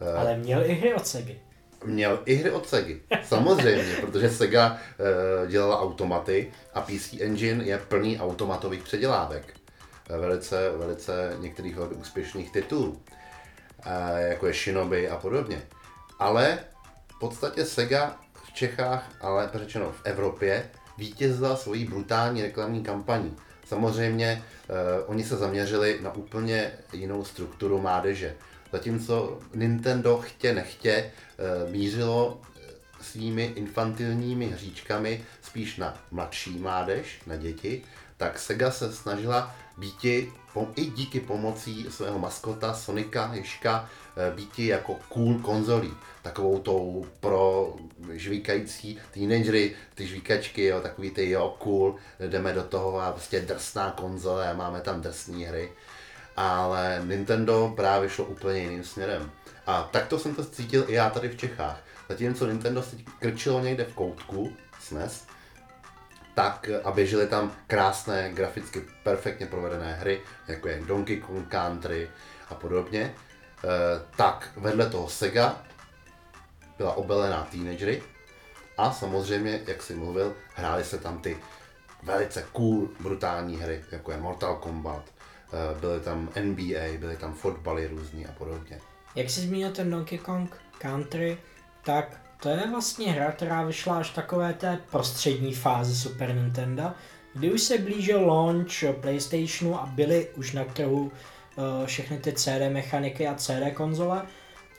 Uh, ale měl i hry od Segy měl i hry od Segy. Samozřejmě, protože Sega e, dělala automaty a PC Engine je plný automatových předělávek. E, velice, velice některých velmi úspěšných titulů, e, jako je Shinobi a podobně. Ale v podstatě Sega v Čechách, ale řečeno v Evropě, vítězila svojí brutální reklamní kampaní. Samozřejmě e, oni se zaměřili na úplně jinou strukturu mládeže. Zatímco Nintendo chtě nechtě Eh, mířilo svými infantilními hříčkami spíš na mladší mládež, na děti, tak Sega se snažila býti i díky pomocí svého maskota Sonika Ježka eh, býti jako cool konzolí. Takovou tou pro žvíkající teenagery, ty žvíkačky, jo, takový ty jo, cool, jdeme do toho a prostě drsná konzole a máme tam drsné hry. Ale Nintendo právě šlo úplně jiným směrem. A takto jsem to cítil i já tady v Čechách. Zatímco Nintendo se krčilo někde v koutku, SNES, tak a běžely tam krásné, graficky perfektně provedené hry, jako je Donkey Kong Country a podobně, e, tak vedle toho Sega byla obelená teenagery a samozřejmě, jak si mluvil, hrály se tam ty velice cool, brutální hry, jako je Mortal Kombat, e, byly tam NBA, byly tam fotbaly různý a podobně. Jak jsi zmínil ten Donkey Kong Country, tak to je vlastně hra, která vyšla až takové té prostřední fázi Super Nintendo, kdy už se blížil launch PlayStationu a byly už na trhu uh, všechny ty CD mechaniky a CD konzole.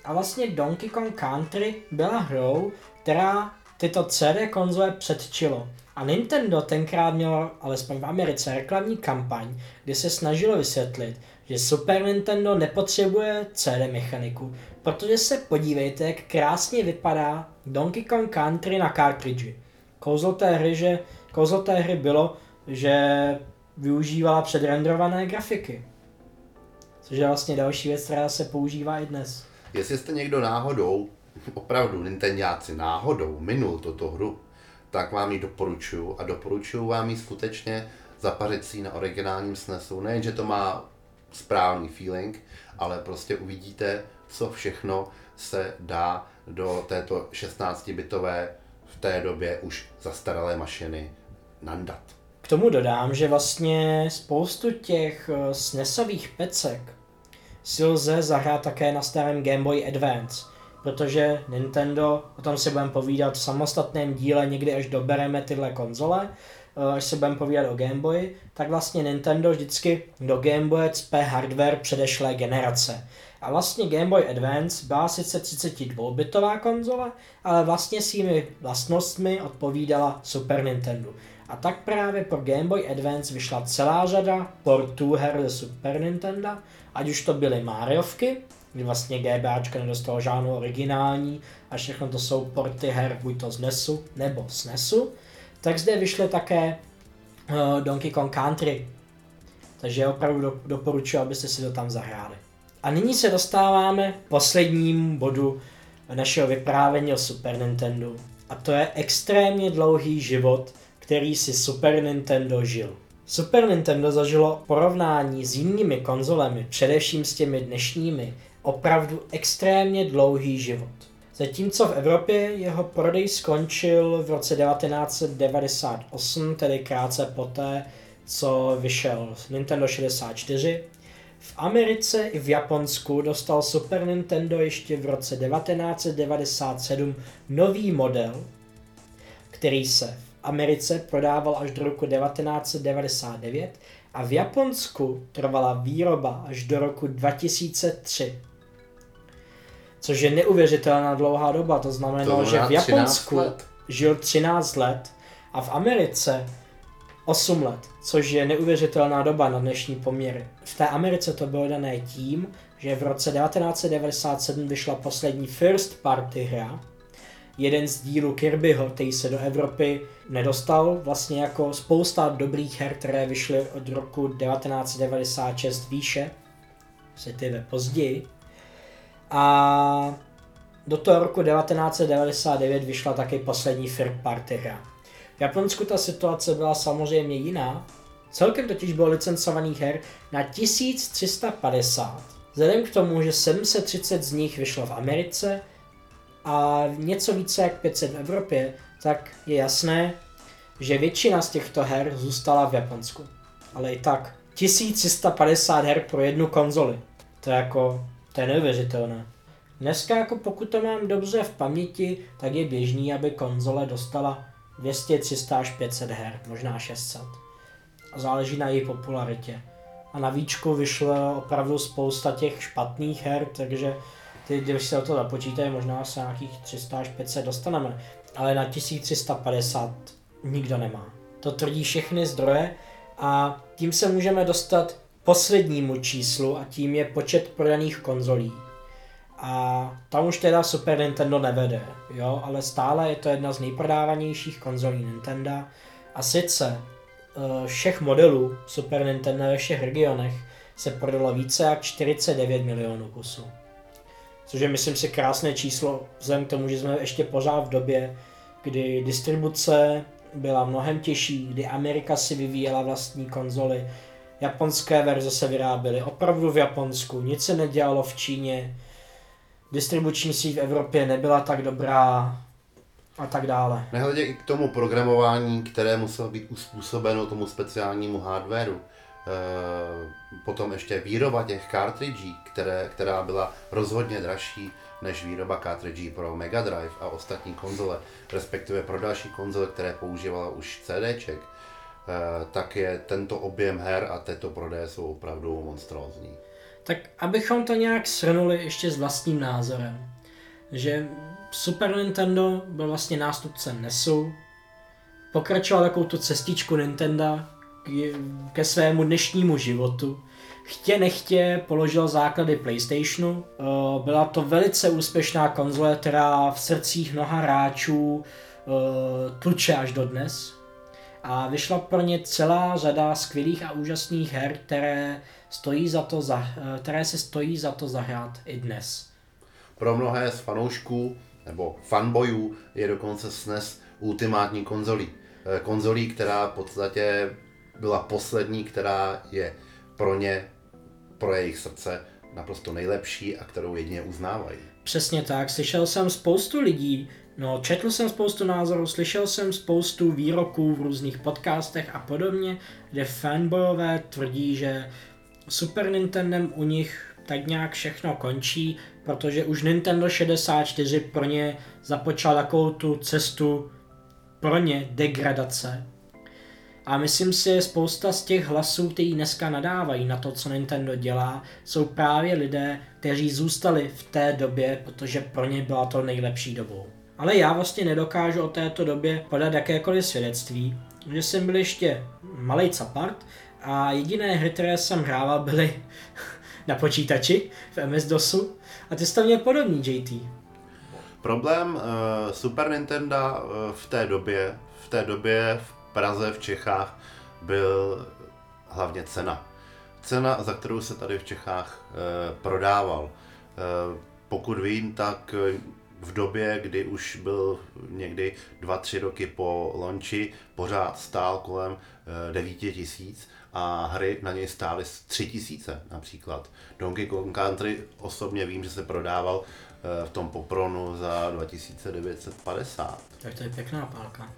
A vlastně Donkey Kong Country byla hrou, která tyto CD konzole předčilo. A Nintendo tenkrát mělo, alespoň v Americe, reklamní kampaň, kde se snažilo vysvětlit, že Super Nintendo nepotřebuje CD mechaniku, protože se podívejte, jak krásně vypadá Donkey Kong Country na cartridge. Kouzlo té hry, že, kouzlo té hry bylo, že využívala předrenderované grafiky. Což je vlastně další věc, která se používá i dnes. Jestli jste někdo náhodou, opravdu Nintendáci náhodou minul toto hru, tak vám ji doporučuju a doporučuju vám ji skutečně zapařit si na originálním SNESu. Nejen, že to má správný feeling, ale prostě uvidíte, co všechno se dá do této 16-bitové v té době už zastaralé mašiny nandat. K tomu dodám, že vlastně spoustu těch eh, SNESových pecek si lze zahrát také na starém Game Boy Advance, protože Nintendo, o tom si budeme povídat v samostatném díle, někdy až dobereme tyhle konzole, eh, až se budeme povídat o Game Boy, tak vlastně Nintendo vždycky do Game Boy cpe hardware předešlé generace. A vlastně Game Boy Advance byla sice 32-bitová konzole, ale vlastně svými vlastnostmi odpovídala Super Nintendo. A tak právě pro Game Boy Advance vyšla celá řada portů her ze Super Nintendo, ať už to byly Mariovky, kdy vlastně GBAčka nedostalo žádnou originální a všechno to jsou porty her buď to z NESu nebo z NESu, tak zde vyšly také uh, Donkey Kong Country. Takže opravdu doporučuji, abyste si to tam zahráli. A nyní se dostáváme k poslednímu bodu našeho vyprávění o Super Nintendo. A to je extrémně dlouhý život, který si Super Nintendo žil. Super Nintendo zažilo porovnání s jinými konzolemi, především s těmi dnešními, opravdu extrémně dlouhý život. Zatímco v Evropě jeho prodej skončil v roce 1998, tedy krátce poté, co vyšel Nintendo 64, v Americe i v Japonsku dostal Super Nintendo ještě v roce 1997 nový model, který se v Americe prodával až do roku 1999 a v Japonsku trvala výroba až do roku 2003. Což je neuvěřitelná dlouhá doba, to znamená, to že v Japonsku žil 13 let a v Americe 8 let, což je neuvěřitelná doba na dnešní poměry. V té Americe to bylo dané tím, že v roce 1997 vyšla poslední first party hra, jeden z dílů Kirbyho, který se do Evropy nedostal, vlastně jako spousta dobrých her, které vyšly od roku 1996 výše, respektive později. A do toho roku 1999 vyšla taky poslední first party hra. V Japonsku ta situace byla samozřejmě jiná. Celkem totiž bylo licencovaných her na 1350. Vzhledem k tomu, že 730 z nich vyšlo v Americe a něco více jak 500 v Evropě, tak je jasné, že většina z těchto her zůstala v Japonsku. Ale i tak, 1350 her pro jednu konzoli. To je jako, to je neuvěřitelné. Dneska jako pokud to mám dobře v paměti, tak je běžný, aby konzole dostala 200, 300 až 500 her, možná 600. A záleží na její popularitě. A na výčku vyšlo opravdu spousta těch špatných her, takže ty, když se o to započítají, možná se nějakých 300 až 500 dostaneme, ale na 1350 nikdo nemá. To tvrdí všechny zdroje a tím se můžeme dostat poslednímu číslu a tím je počet prodaných konzolí. A tam už teda Super Nintendo nevede, jo, ale stále je to jedna z nejprodávanějších konzolí Nintendo. A sice eh, všech modelů Super Nintendo ve všech regionech se prodalo více jak 49 milionů kusů. Což je, myslím si, krásné číslo, vzhledem k tomu, že jsme ještě pořád v době, kdy distribuce byla mnohem těžší, kdy Amerika si vyvíjela vlastní konzoly, japonské verze se vyráběly opravdu v Japonsku, nic se nedělalo v Číně, distribuční síť v Evropě nebyla tak dobrá a tak dále. Nehledě i k tomu programování, které muselo být uspůsobeno tomu speciálnímu hardwareu. E, potom ještě výroba těch cartridží, které, která byla rozhodně dražší než výroba cartridží pro Mega Drive a ostatní konzole, respektive pro další konzole, které používala už CDček, tak je tento objem her a této prodeje jsou opravdu monstrózní. Tak abychom to nějak shrnuli ještě s vlastním názorem, že Super Nintendo byl vlastně nástupce NESu, pokračoval takovou tu cestičku Nintendo ke svému dnešnímu životu. Chtě nechtě položil základy PlayStationu. Eh, byla to velice úspěšná konzole, která v srdcích mnoha hráčů eh, tluče až do dnes. A vyšla pro ně celá řada skvělých a úžasných her, které stojí za to, za, které se stojí za to zahrát i dnes. Pro mnohé z fanoušků nebo fanboyů je dokonce SNES ultimátní konzolí. Eh, konzolí, která v podstatě byla poslední, která je pro ně, pro jejich srdce naprosto nejlepší a kterou jedině uznávají. Přesně tak, slyšel jsem spoustu lidí, no četl jsem spoustu názorů, slyšel jsem spoustu výroků v různých podcastech a podobně, kde fanboyové tvrdí, že Super Nintendem u nich tak nějak všechno končí, protože už Nintendo 64 pro ně započal takovou tu cestu pro ně degradace. A myslím si, že spousta z těch hlasů, kteří dneska nadávají na to, co Nintendo dělá, jsou právě lidé, kteří zůstali v té době, protože pro ně byla to nejlepší dobou. Ale já vlastně nedokážu o této době podat jakékoliv svědectví, že jsem byl ještě malý capart a jediné hry, které jsem hrával, byly na počítači v MS-DOSu a ty jsi měl podobný, JT. Problém uh, Super Nintendo uh, v té době, v té době v Praze, v Čechách, byl hlavně cena. Cena, za kterou se tady v Čechách uh, prodával. Uh, pokud vím, tak v době, kdy už byl někdy 2-3 roky po launchi, pořád stál kolem 9 tisíc a hry na něj stály 3000 například. Donkey Kong Country osobně vím, že se prodával eh, v tom Popronu za 2950. Tak to je pěkná pálka.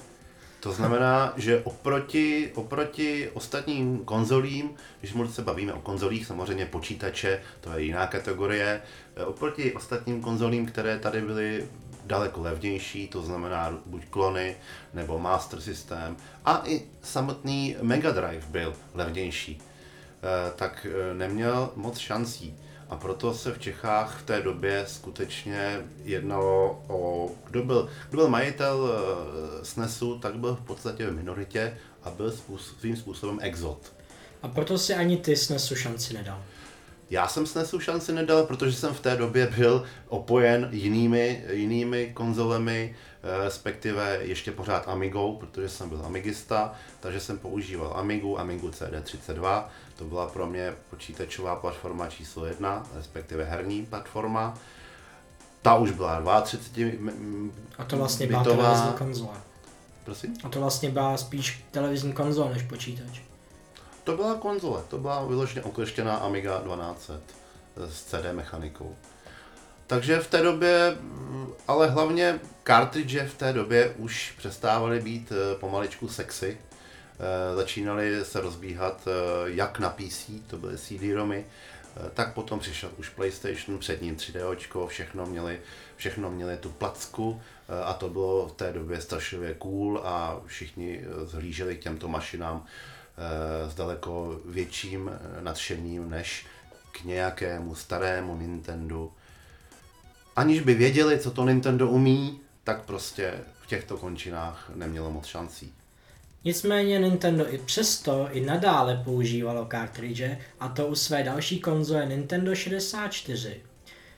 To znamená, že oproti, oproti ostatním konzolím, když se bavíme o konzolích, samozřejmě počítače, to je jiná kategorie, oproti ostatním konzolím, které tady byly daleko levnější, to znamená buď klony nebo Master System a i samotný Mega Drive byl levnější, eh, tak eh, neměl moc šancí. A proto se v Čechách v té době skutečně jednalo o, kdo byl, kdo byl majitel eh, SNESu, tak byl v podstatě v minoritě a byl svým způsobem exot. A proto si ani ty SNESu šanci nedal. Já jsem SNESu šanci nedal, protože jsem v té době byl opojen jinými, jinými konzolemi, eh, respektive ještě pořád Amigou, protože jsem byl Amigista, takže jsem používal Amigu, Amigu CD32, to byla pro mě počítačová platforma číslo jedna, respektive herní platforma. Ta už byla 32 A to vlastně byla televizní konzole. Prosím? A to vlastně byla spíš televizní konzole než počítač. To byla konzole, to byla vyloženě okleštěná Amiga 1200 s CD mechanikou. Takže v té době, ale hlavně cartridge v té době už přestávaly být eh, pomaličku sexy. Eh, začínaly se rozbíhat eh, jak na PC, to byly CD-romy, tak potom přišel už PlayStation, před ním 3D, všechno měli, všechno měli tu placku a to bylo v té době strašlivě cool a všichni zhlíželi k těmto mašinám s daleko větším nadšením než k nějakému starému Nintendo. aniž by věděli, co to Nintendo umí, tak prostě v těchto končinách nemělo moc šancí. Nicméně Nintendo i přesto i nadále používalo cartridge a to u své další konzole Nintendo 64,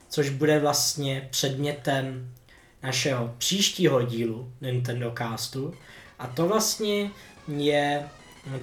což bude vlastně předmětem našeho příštího dílu Nintendo Castu a to vlastně je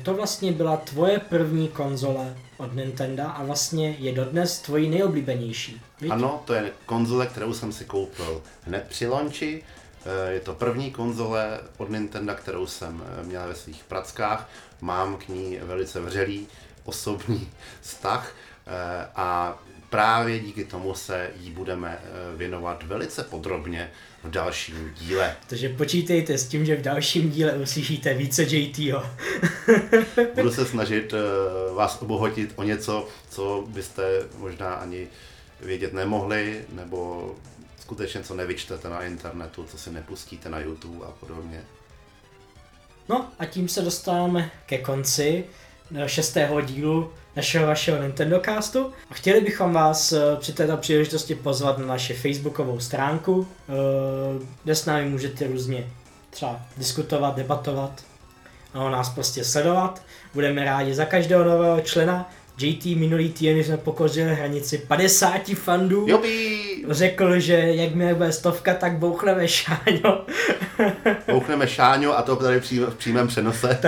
to vlastně byla tvoje první konzole od Nintendo a vlastně je dodnes tvojí nejoblíbenější. Víš? Ano, to je konzole, kterou jsem si koupil hned při launchi. Eh, Je to první konzole od Nintendo, kterou jsem eh, měl ve svých prackách. Mám k ní velice vřelý osobní vztah eh, a právě díky tomu se jí budeme eh, věnovat velice podrobně v dalším díle. Takže počítejte s tím, že v dalším díle uslyšíte více JTho. Budu se snažit eh, vás obohotit o něco, co byste možná ani vědět nemohli, nebo skutečně co nevyčtete na internetu, co si nepustíte na YouTube a podobně. No a tím se dostáváme ke konci eh, šestého dílu našeho vašeho Nintendo Castu. A chtěli bychom vás eh, při této příležitosti pozvat na naši facebookovou stránku, eh, kde s námi můžete různě třeba diskutovat, debatovat a o nás prostě sledovat. Budeme rádi za každého nového člena. JT minulý týden jsme pokořili hranici 50 fandů. Jopí! Řekl, že jakmile bude stovka, tak bouchneme šáňo. Bouchneme Šáňo a to tady v přímém přenose.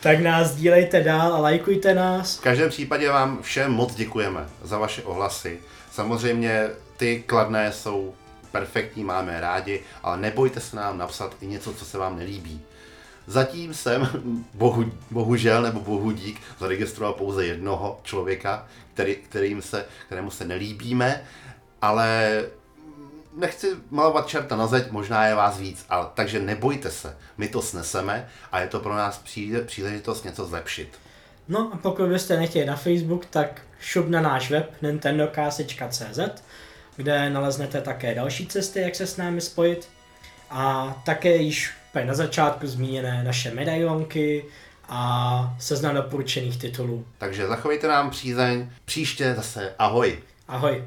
Tak nás dílejte dál a lajkujte nás. V každém případě vám všem moc děkujeme za vaše ohlasy. Samozřejmě ty kladné jsou perfektní, máme rádi, ale nebojte se nám napsat i něco, co se vám nelíbí. Zatím jsem, bohu, bohužel nebo bohu dík, zaregistroval pouze jednoho člověka, který, kterým se, kterému se nelíbíme, ale nechci malovat čerta na zeď, možná je vás víc, ale takže nebojte se, my to sneseme a je to pro nás přijde, příležitost něco zlepšit. No a pokud byste nechtěli na Facebook, tak šup na náš web nintendocast.cz, kde naleznete také další cesty, jak se s námi spojit. A také již na začátku zmíněné naše medailonky a seznam doporučených titulů. Takže zachovejte nám přízeň, příště zase ahoj. Ahoj!